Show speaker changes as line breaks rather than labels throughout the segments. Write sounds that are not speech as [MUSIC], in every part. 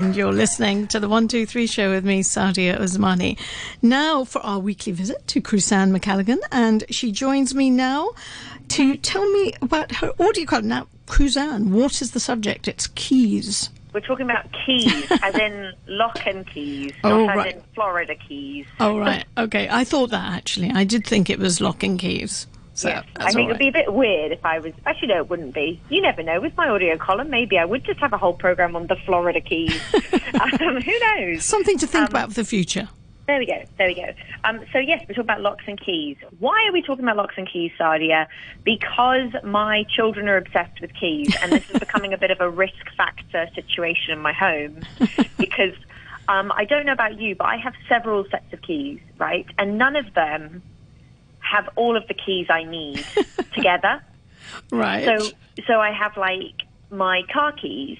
And you're listening to the 123 show with me, Sadia Osmani. Now for our weekly visit to Crusanne McCalligan, and she joins me now to tell me about her audio card. Now, Crusanne, what is the subject? It's keys.
We're talking about keys, [LAUGHS] as in lock and keys,
Oh,
not
right.
as in Florida keys.
Oh, right. Okay. I thought that actually. I did think it was lock and keys. So
Yes. I think
all
it would be a bit weird if I was. Actually, no, it wouldn't be. You never know. With my audio column, maybe I would just have a whole program on the Florida keys. [LAUGHS] um, who knows?
Something to think
Um,
about for the future.
There we go. There we go. Um, so yes, we're talking about locks and keys. Why are we talking about locks and keys, Sadia? Because my children are obsessed with keys, and this is [LAUGHS] becoming a bit of a risk factor situation in my home. [LAUGHS] because um, I don't know about you, but I have several sets of keys, right? And none of them have all of the keys I need [LAUGHS] together.
Right.
So, so I have like my car keys,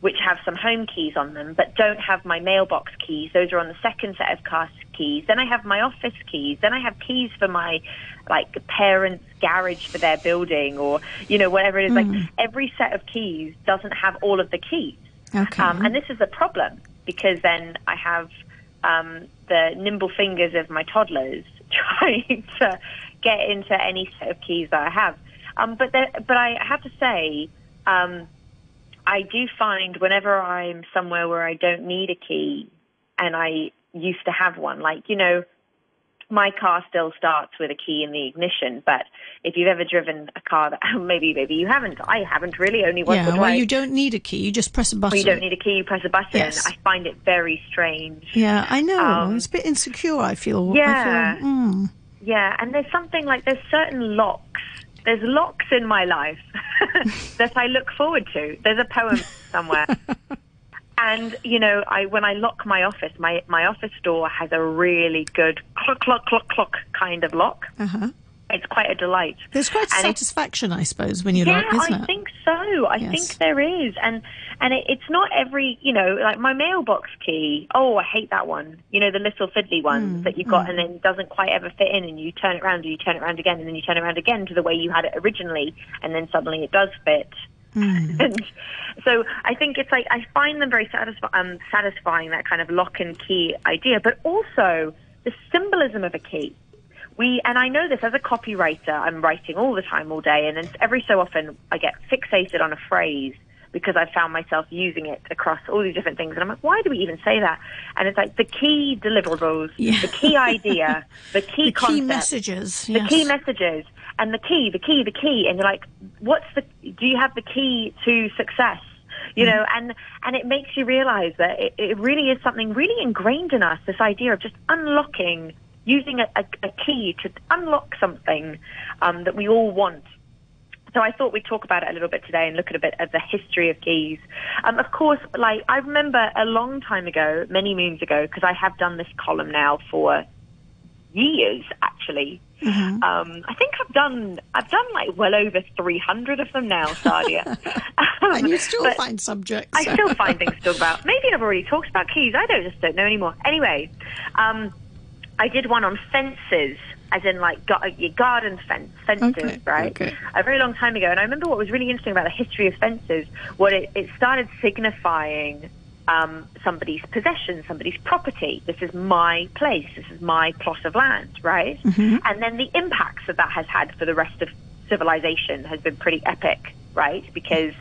which have some home keys on them, but don't have my mailbox keys. Those are on the second set of car keys. Then I have my office keys. Then I have keys for my like parents' garage for their building, or you know whatever it is. Like every set of keys doesn't have all of the keys.
okay.
Um, and this is a problem because then I have um, the nimble fingers of my toddlers [LAUGHS] trying to get into any set of keys that I have. Um, but there, but I have to say, um, I do find whenever I'm somewhere where I don't need a key, and I used to have one, like you know, my car still starts with a key in the ignition. But if you've ever driven a car that [LAUGHS] maybe maybe you haven't, I haven't really only once or
yeah,
twice.
well, you don't need a key. You just press a button.
Well, you don't need a key, you press a button.
Yes.
I find it very strange.
Yeah, I know.
Um,
it's a bit insecure, I feel.
Yeah.
I feel, mm.
Yeah, and there's something like there's certain locks. There's locks in my life [LAUGHS] that I look forward to. There's a poem somewhere. [LAUGHS] And you know, I when I lock my office, my my office door has a really good clock clock clock clock kind of lock.
Uh-huh.
It's quite a delight.
There's quite a
And
satisfaction, I suppose, when you
yeah,
lock, isn't
I
it?
think so. I
Yes.
think there is, and and it, it's not every, you know, like my mailbox key. Oh, I hate that one. You know, the little fiddly ones
Hmm,
that you've got, and then doesn't quite ever fit in, and you turn it around, and you turn it around again, and then you turn it around again to the way you had it originally, and then suddenly it does fit.
Hmm.
and [LAUGHS] so I think it's like I find them very satisfi- um, satisfying that kind of lock and key idea, but also the symbolism of a key we and I know this as a copywriter. I'm writing all the time, all day, and then every so often I get fixated on a phrase because I found myself using it across all these different things, and I'm like, why do we even say that? And it's like the key deliverables,
Yeah.
the key idea, the [LAUGHS] key
the
concept,
key messages.
the
yes.
key messages, and the key, the key, the key, and you're like, what's the? Do you have the key to success? You know, and and it makes you realize that it, it really is something really ingrained in us. This idea of just unlocking, using a, a, a key to unlock something um, that we all want. So I thought we'd talk about it a little bit today and look at a bit of the history of keys. Um, of course, like I remember a long time ago, many moons ago, because I have done this column now for years actually.
Mm-hmm.
Um, I think I've done I've done like well over 300 of them now, Sadia. [LAUGHS] Um,
and you still find subjects.
I still find things to talk about. Maybe I've already talked about keys. I don't just don't know anymore. Anyway, um, I did one on fences, as in like ga- your garden fence fences,
Okay,
right?
okay.
A very long time ago, and I remember what was really interesting about the history of fences. What it, it started signifying um, somebody's possession, somebody's property. This is my place. This is my plot of land, right? And then the impacts that that has had for the rest of civilization has been pretty epic, right? Because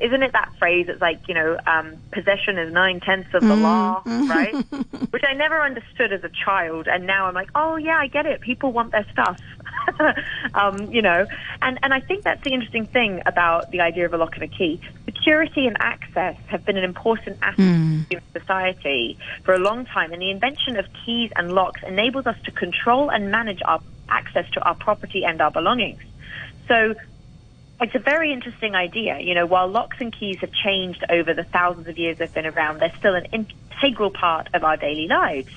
isn't it that phrase? It's like you know, um, possession is nine tenths of the law, right? [LAUGHS] Which I never understood as a child, and now I'm like, oh yeah, I get it. People want their stuff, [LAUGHS] um, you know. And and I think that's the interesting thing about the idea of a lock and a key. Security and access have been an important aspect of society for a long time, and the invention of keys and locks enables us to control and manage our access to our property and our belongings. So it's a very interesting idea. You know, while locks and keys have changed over the thousands of years they've been around, they're still an integral part of our daily lives.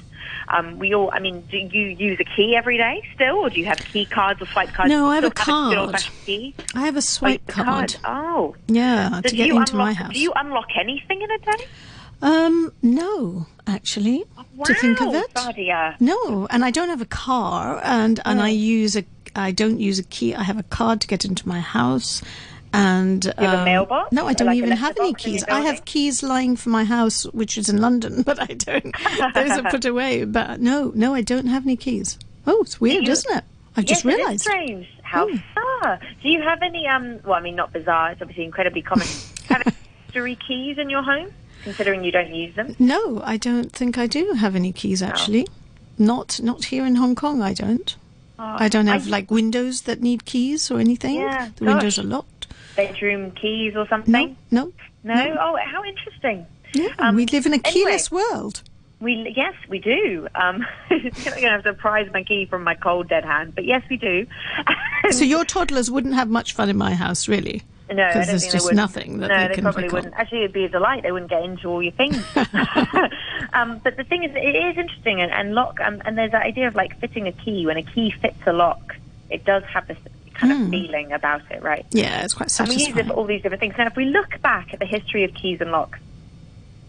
Um, we all, I mean, do you use a key every day still, or do you have key cards or swipe cards?
No, I have a card.
old-fashioned key?
I have a
Oh,
swipe
the
card.
Oh,
Yeah,
So
to get into my house.
Do you unlock anything in a day?
Um, no, actually, to think of
Wow,
it. No, and I don't have a car, and and I use a. I don't use a key. I have a card to get into my house, And
you have a
um,
mailbox?
No, I don't
Like
even have any
letterbox in your
keys. I have keys lying for my house, which is in London, [LAUGHS] but I don't. Those are put [LAUGHS] away. But no, no, I don't have any keys. Oh, it's weird,
you-
isn't it? I
Yes,
just realised.
strange. How
Hmm.
bizarre. Do you have any, um, well, I mean, not bizarre, it's obviously incredibly common. [LAUGHS] have any keys in your home, considering you don't use them?
No, I don't think I do have any keys actually. Not not here in Hong Kong. I don't.
Oh,
I don't have like windows that need keys or anything.
Yeah,
the windows are locked.
Bedroom keys or
No,
something?
no.
No? Oh, how interesting.
Yeah,
Um,
we live in a
anyway.
keyless world.
We yes, we do. Um, I'm going to have to prize my key from my cold dead hand, but yes, we do. [LAUGHS]
So your toddlers wouldn't have much fun in my house, really.
No, I
because
don't
there's
think they
just
would.
nothing that
no,
they
they
can
probably wouldn't. Actually, it'd be a delight. They wouldn't get into all your things. [LAUGHS] [LAUGHS] um, but the thing is, it is interesting, and, and lock, um, and there's that idea of like fitting a key. When a key fits a lock, it does have this kind
Hmm.
of feeling about it, right?
Yeah, it's quite
And we use it for all these different things. Now, if we look back at the history of keys and locks,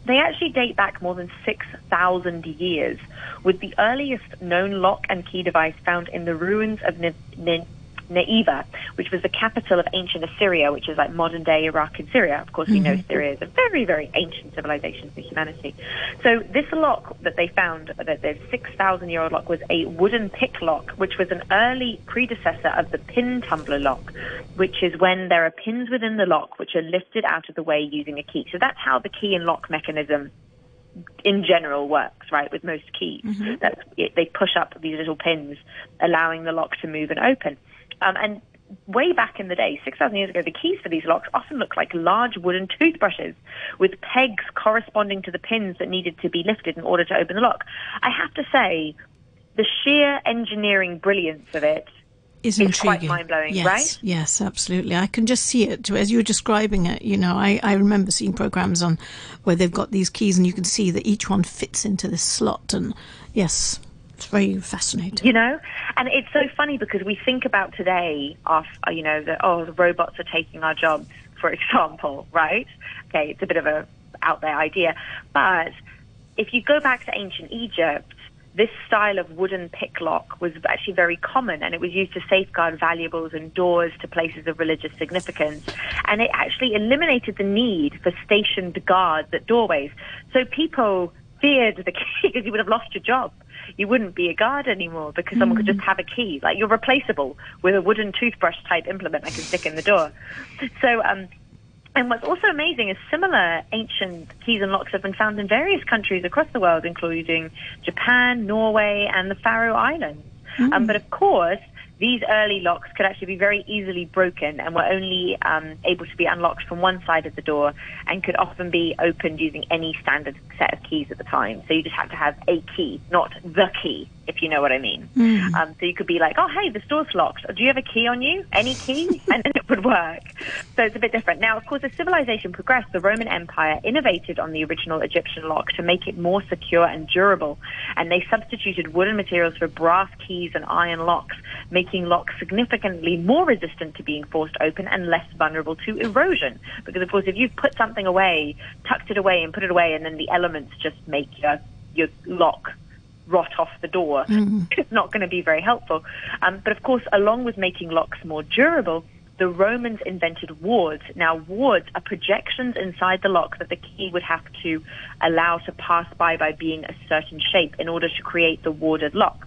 they actually date back more than 6,000 years, with the earliest known lock and key device found in the ruins of Ne- Nineveh, which was the capital of ancient Assyria, which is like modern day Iraq and Syria. Of course, we know mm-hmm. Syria is a very, very ancient civilization for humanity. So this lock that they found, that the 6,000 year old lock, was a wooden pick lock, which was an early predecessor of the pin tumbler lock, which is when there are pins within the lock which are lifted out of the way using a key. So that's how the key and lock mechanism in general works, right? With most keys, mm-hmm. that's it, they push up these little pins, allowing the lock to move and open. Um, and way back in the day, six thousand years ago, the keys for these locks often looked like large wooden toothbrushes with pegs corresponding to the pins that needed to be lifted in order to open the lock. I have to say, the sheer engineering brilliance of it
is
it's quite
intriguing.
mind-blowing,
yes,
right?
Yes, absolutely. I can just see it as you were describing it. You know, I, I remember seeing programs on where they've got these keys and you can see that each one fits into this slot. And yes, it's very fascinating.
you know and it's so funny because we think about today of uh, you know that oh the robots are taking our jobs for [LAUGHS] example right okay it's a bit of a out there idea but if you go back to ancient egypt this style of wooden picklock was actually very common and it was used to safeguard valuables and doors to places of religious significance. And it actually eliminated the need for stationed guards at doorways. So people feared the [LAUGHS] key because you would have lost your job. You wouldn't be a guard anymore because someone could just have a key. Like you're replaceable with a wooden toothbrush type implement I can stick in the door. So, um, and what's also amazing is similar ancient keys and locks have been found in various countries across the world, including Japan, Norway, and the Faroe Islands. Um, but of course, these early locks could actually be very easily broken and were only um, able to be unlocked from one side of the door and could often be opened using any standard set of keys at the time. So you just had to have a key, not the key, if you know what I mean. Um, so you could be like, oh, hey, the door's locked. Do you have a key on you? Any key? [LAUGHS] and then it would work. So it's a bit different. Now, of course, as civilization progressed, the Roman Empire innovated on the original Egyptian lock to make it more secure and durable. And they substituted wooden materials for brass keys and iron locks, making locks significantly more resistant to being forced open and less vulnerable to erosion. Because, of course, if you put something away, tucked it away and put it away, and then the elements just make your, your lock rot off the door. [LAUGHS] It's not going to be very helpful. Um, but of course, along with making locks more durable, the Romans invented wards. Now, wards are projections inside the lock that the key would have to allow to pass by by being a certain shape in order to create the warded lock.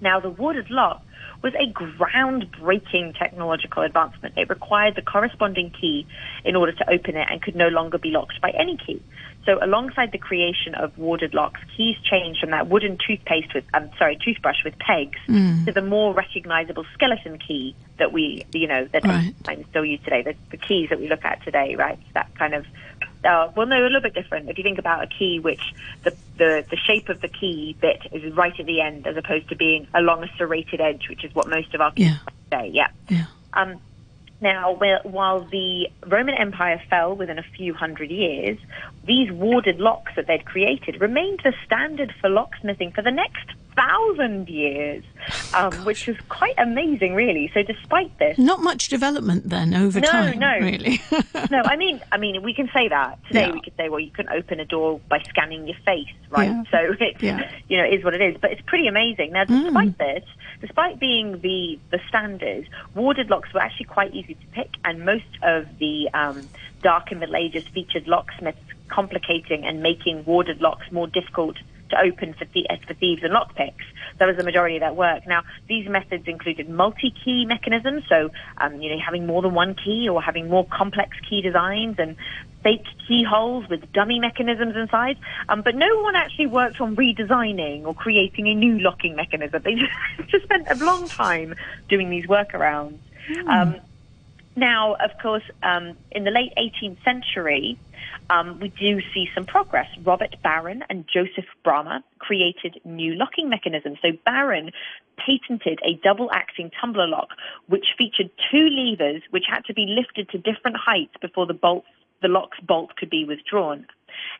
Now, the warded lock was a groundbreaking technological advancement. It required the corresponding key in order to open it and could no longer be locked by any key. So, alongside the creation of warded locks, keys changed from that wooden toothpaste with, um, sorry, toothbrush with pegs to the more recognizable skeleton key that we, you know, that
Right.
I still use today. The, the keys that we look at today, right? That kind of, uh, well, no, a little bit different. If you think about a key, which the, the the shape of the key bit is right at the end, as opposed to being along a serrated edge, which is what most of our keys
Yeah.
are. Yeah.
Yeah.
Um, now, while the Roman Empire fell within a few hundred years, these warded locks that they'd created remained the standard for locksmithing for the next thousand years, um, which is quite amazing, really. So, despite this,
not much development then over
no,
time.
No,
really. [LAUGHS]
no. I mean, I mean, we can say that today.
Yeah.
We could say, well, you can open a door by scanning your face, right?
Yeah.
So [LAUGHS] it's
Yeah.
you know, it is what it is. But it's pretty amazing. Now, despite this, despite being the the standard, warded locks were actually quite easy to pick, and most of the um, Dark and Middle Ages featured locksmiths complicating and making warded locks more difficult to open for, thie- for thieves and lockpicks. That was the majority of that work. Now, these methods included multi-key mechanisms, so um, you know having more than one key or having more complex key designs and fake keyholes with dummy mechanisms inside. Um, but no one actually worked on redesigning or creating a new locking mechanism. They just, [LAUGHS] just spent a long time doing these workarounds. Um, now, of course, um, in the late 18th century, um, we do see some progress. Robert Barron and Joseph Bramah created new locking mechanisms. So Barron patented a double-acting tumbler lock, which featured two levers which had to be lifted to different heights before the bolt, the lock's bolt could be withdrawn.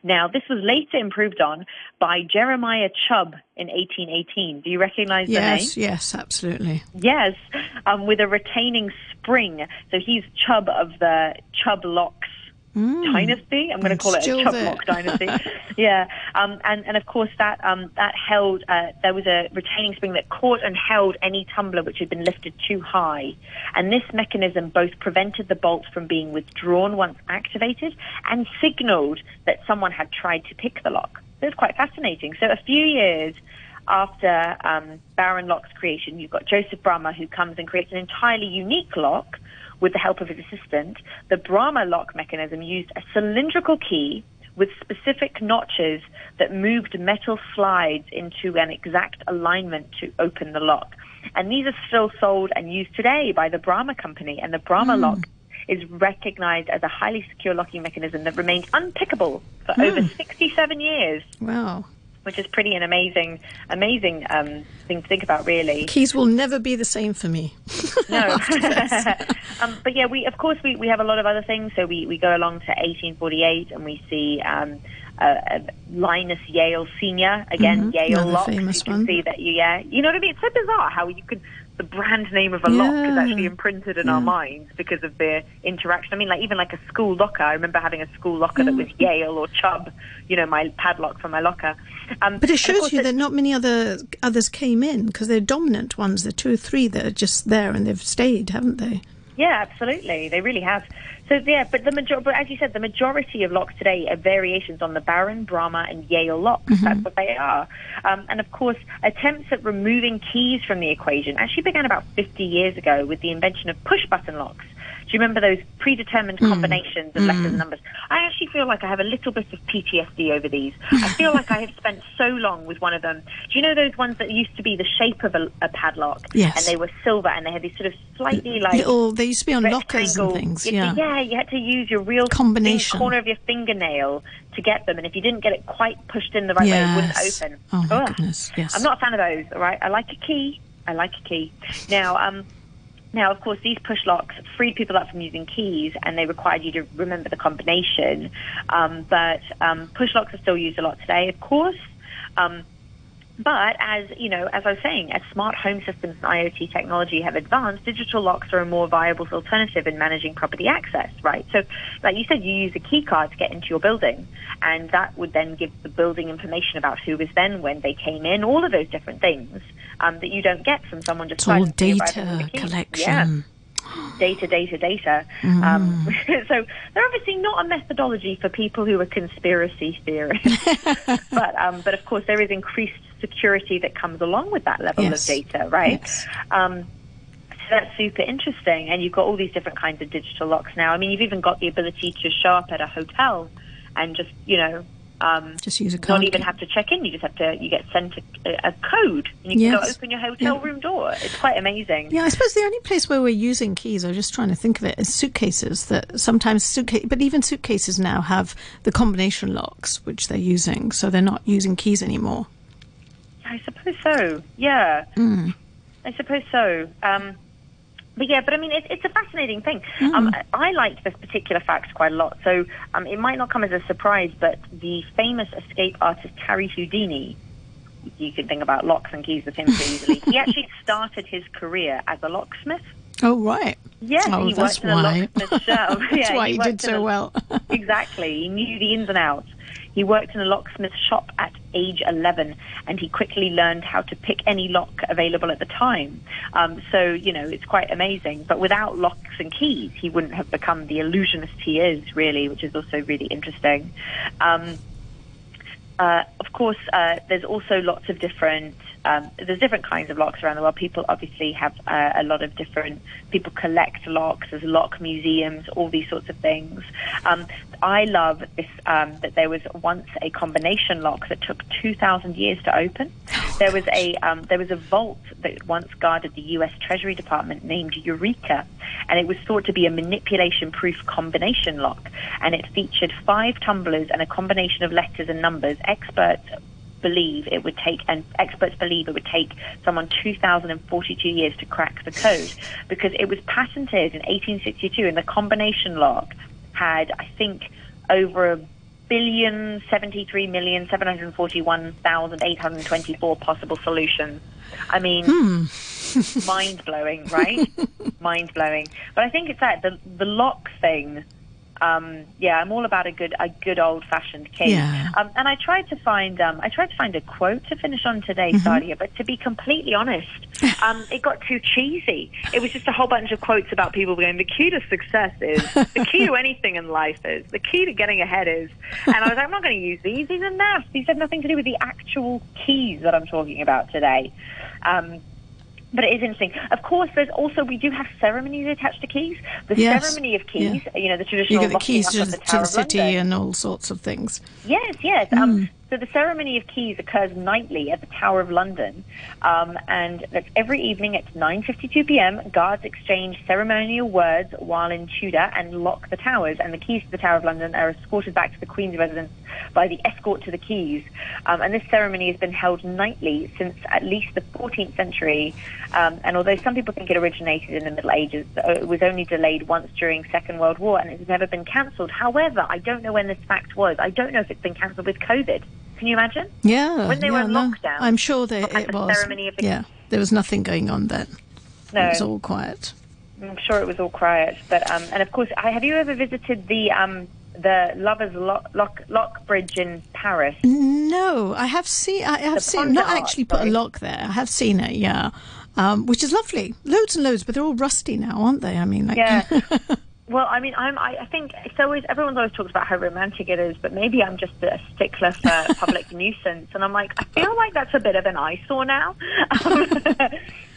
Now, this was later improved on by Jeremiah Chubb in 1818. Do you recognize the name?
yes, yes, absolutely.
Yes, um, with a retaining spring. So he's Chubb of the Chubb Locks dynasty. I'm going to call it a. Lock [LAUGHS] dynasty. yeah, um, and and of course that um, that held. Uh, there was a retaining spring that caught and held any tumbler which had been lifted too high, and this mechanism both prevented the bolt from being withdrawn once activated and signaled that someone had tried to pick the lock. So it's quite fascinating. So a few years after um, Barron Lock's creation, you've got Joseph Bramah who comes and creates an entirely unique lock with the help of his assistant. The Bramah lock mechanism used a cylindrical key with specific notches that moved metal slides into an exact alignment to open the lock. And these are still sold and used today by the Bramah company. And the Bramah lock is recognized as a highly secure locking mechanism that remained unpickable for over 67 years
Wow.
which is pretty an amazing, amazing um, thing to think about, really.
Keys will never be the same for me.
No, [LAUGHS] [LAUGHS] um, but yeah, we of course we, we have a lot of other things. So we, we go along to 1848 and we see um, uh, uh, Linus Yale Senior again, Yale
Mm-hmm. Another
locks.
famous
you can
one.
see that you yeah, you know what I mean. It's so bizarre how you could the brand name of a lock is actually imprinted in our minds because of the interaction. I mean, like even like a school locker. I remember having a school locker that was Yale or Chubb. You know, my padlock for my locker. Um,
But it shows you that not many other others came in because they're dominant ones. Are two or three that are just there and they've stayed, haven't they?
Yeah, absolutely. They really have. So yeah, but the major- but as you said, the majority of locks today are variations on the Barron, Bramah, and Yale locks. That's what they are. Um, and of course, attempts at removing keys from the equation actually began about 50 years ago with the invention of push button locks. Do you remember those predetermined combinations of letters and numbers? I actually feel like I have a little bit of PTSD over these. I feel like I have spent so long with one of them. Do you know those ones that used to be the shape of a, a padlock?
Yes.
And they were silver and they had these sort of slightly like
Little, they used to be on lockers and things. Yeah.
yeah, you had to use your real
Combination.
corner of your fingernail to get them, and if you didn't get it quite pushed in the right way, it wouldn't open.
Oh, my
Ugh.
goodness, yes.
I'm not a fan of those. All right, I like a key. I like a key. Now, um, now, of course, these push locks freed people up from using keys, and they required you to remember the combination. Um, but um, push locks are still used a lot today, of course. Um, but as you know, as I was saying, as smart home systems and IoT technology have advanced, digital locks are a more viable alternative in managing property access, right? So, like you said, you use a key card to get into your building, and that would then give the building information about who was then, when they came in, all of those different things um, that you don't get from someone just
It's all
silently arriving with
data collection.
Yeah data, data, data. Um, [LAUGHS] so they're obviously not a methodology for people who are conspiracy theorists, [LAUGHS] but um, but of course there is increased security that comes along with that level
Yes.
of data, right?
Yes.
Um, so that's super interesting, and you've got all these different kinds of digital locks now. I mean, you've even got the ability to show up at a hotel and just you know. Um,
Just use a card.
not even have to check in. You just have to. You get sent a, a code, and you can go open your hotel
Yeah.
room door. It's quite amazing.
Yeah, I suppose the only place where we're using keys, I was just trying to think of it, is suitcases. That sometimes suitcase, but even suitcases now have the combination locks, which they're using, so they're not using keys anymore.
I suppose so. Yeah. I suppose so. Um, but yeah, but I mean, it, it's a fascinating thing. Um, I, liked this particular fact quite a lot. So um, it might not come as a surprise, but the famous escape artist Harry Houdini you can think about locks and keys with him pretty easily. he [LAUGHS] actually started his career as a locksmith.
Oh right.
Yes,
oh,
he
that's
worked in a
why.
locksmith shop. [LAUGHS] [LAUGHS]
that's
yeah,
why he,
worked
did so
a-
well.
exactly. He knew the ins and outs. He worked in a locksmith shop at age 11 and he quickly learned how to pick any lock available at the time. Um, so, you know, it's quite amazing. But without locks and keys, he wouldn't have become the illusionist he is, really, which is also really interesting. Um, uh, of course, uh, there's also lots of different. Um, there's different kinds of locks around the world. People obviously have uh, a lot of different. People collect locks. There's lock museums, all these sorts of things. Um, I love this. Um, that there was once a combination lock that took 2,000 years to open. There was a um, there was a vault that once guarded the U.S. Treasury Department named Eureka, and it was thought to be a manipulation-proof combination lock. And it featured five tumblers and a combination of letters and numbers. Experts believe it would take, and experts believe it would take someone 2,042 years to crack the code [LAUGHS] because it was patented in 1862, and the combination lock had, I think, over a billion, 73 million, 741,824 possible solutions. I mean, hmm. mind blowing, right? [LAUGHS] mind blowing. But I think it's that the the lock thing. Um, yeah, I'm all about a good a good old fashioned key.
Yeah.
Um, and I tried to find um, I tried to find a quote to finish on today,
Mm-hmm.
Sadia. But to be completely honest, [LAUGHS] um, it got too cheesy. It was just a whole bunch of quotes about people going, "The key to success is the key to [LAUGHS] anything in life is the key to getting ahead is." And I was like, I'm not going to use these. These are naff. These have nothing to do with the actual keys that I'm talking about today. Um, but it is interesting. Of course, there's also we do have ceremonies attached to keys. The
Yes.
ceremony of keys,
Yeah.
you know, the traditional you
get the keys
up
to,
of the
to the city
London.
and all sorts of things.
Yes, yes. Um, so the ceremony of keys occurs nightly at the Tower of London, um, and that's every evening at 9:52 p.m. Guards exchange ceremonial words while in Tudor and lock the towers. And the keys to the Tower of London are escorted back to the Queen's residence by the escort to the keys. Um, and this ceremony has been held nightly since at least the 14th century. Um, and although some people think it originated in the Middle Ages, uh, it was only delayed once during Second World War, and it has never been cancelled. However, I don't know when this fact was. I don't know if it's been cancelled with COVID. Can you imagine?
Yeah.
When they
yeah,
were in
no,
lockdown,
I'm sure
like
it
the
was.
ceremony of the-
yeah, there was nothing going on then.
No,
It was all quiet.
I'm sure it was all quiet. But um, and of course, I, have you ever visited the um, the Lovers Lock, Lock Lock Bridge in Paris?
No, I have seen. I have
The
seen. Not
d'Arc,
actually put
sorry.
a lock there. I have seen it. Yeah, um, which is lovely. Loads and loads, but they're all rusty now, aren't they? I mean, like,
Yeah. [LAUGHS] Well, I mean, I'm. I, I think it's always everyone's always talks about how romantic it is, but maybe I'm just a stickler for [LAUGHS] public nuisance, and I'm like, I feel like that's a bit of an eyesore now. [LAUGHS]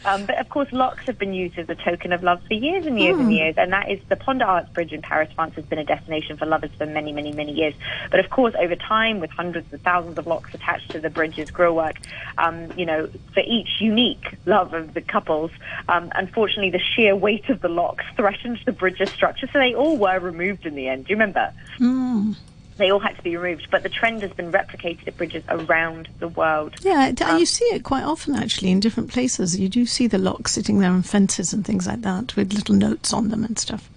um, but of course, locks have been used as a token of love for years and years and years, and that is the Pont d'Arts Bridge in Paris, France, has been a destination for lovers for many, many, many years. But of course, over time, with hundreds of thousands of locks attached to the bridge's grillwork, um, you know, for each unique love of the couples, um, unfortunately, the sheer weight of the locks threatened the bridge's structure, so they all were removed in the end. Do you remember? Hmm. They all had to be removed, but the trend has been replicated at bridges around the world.
yeah, it- um, you see it quite often actually in different places. You do see the locks sitting there on fences and things like that with little notes on them and stuff.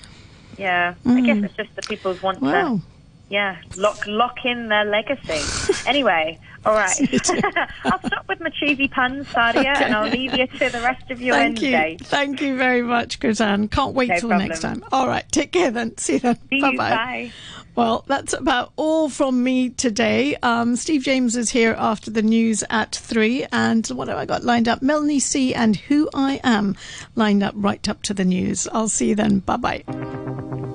Yeah, I guess hmm. it's just that people want
Wow.
to, yeah, lock lock in their legacy. [LAUGHS] anyway, all right, [LAUGHS] I'll stop with my cheesy puns, Sadia, and I'll leave you to the rest of your
Thank
Wednesday.
you. Thank you very much, Grizanne. Can't wait
No
till
problem.
next time. All right, take care then. See you then.
See
Bye
you.
bye.
Bye.
Well, that's about all from me today. Um, Steve James is here after the news at three. And what have I got lined up? Melanie C and Who I Am lined up right up to the news. I'll see you then. Bye bye.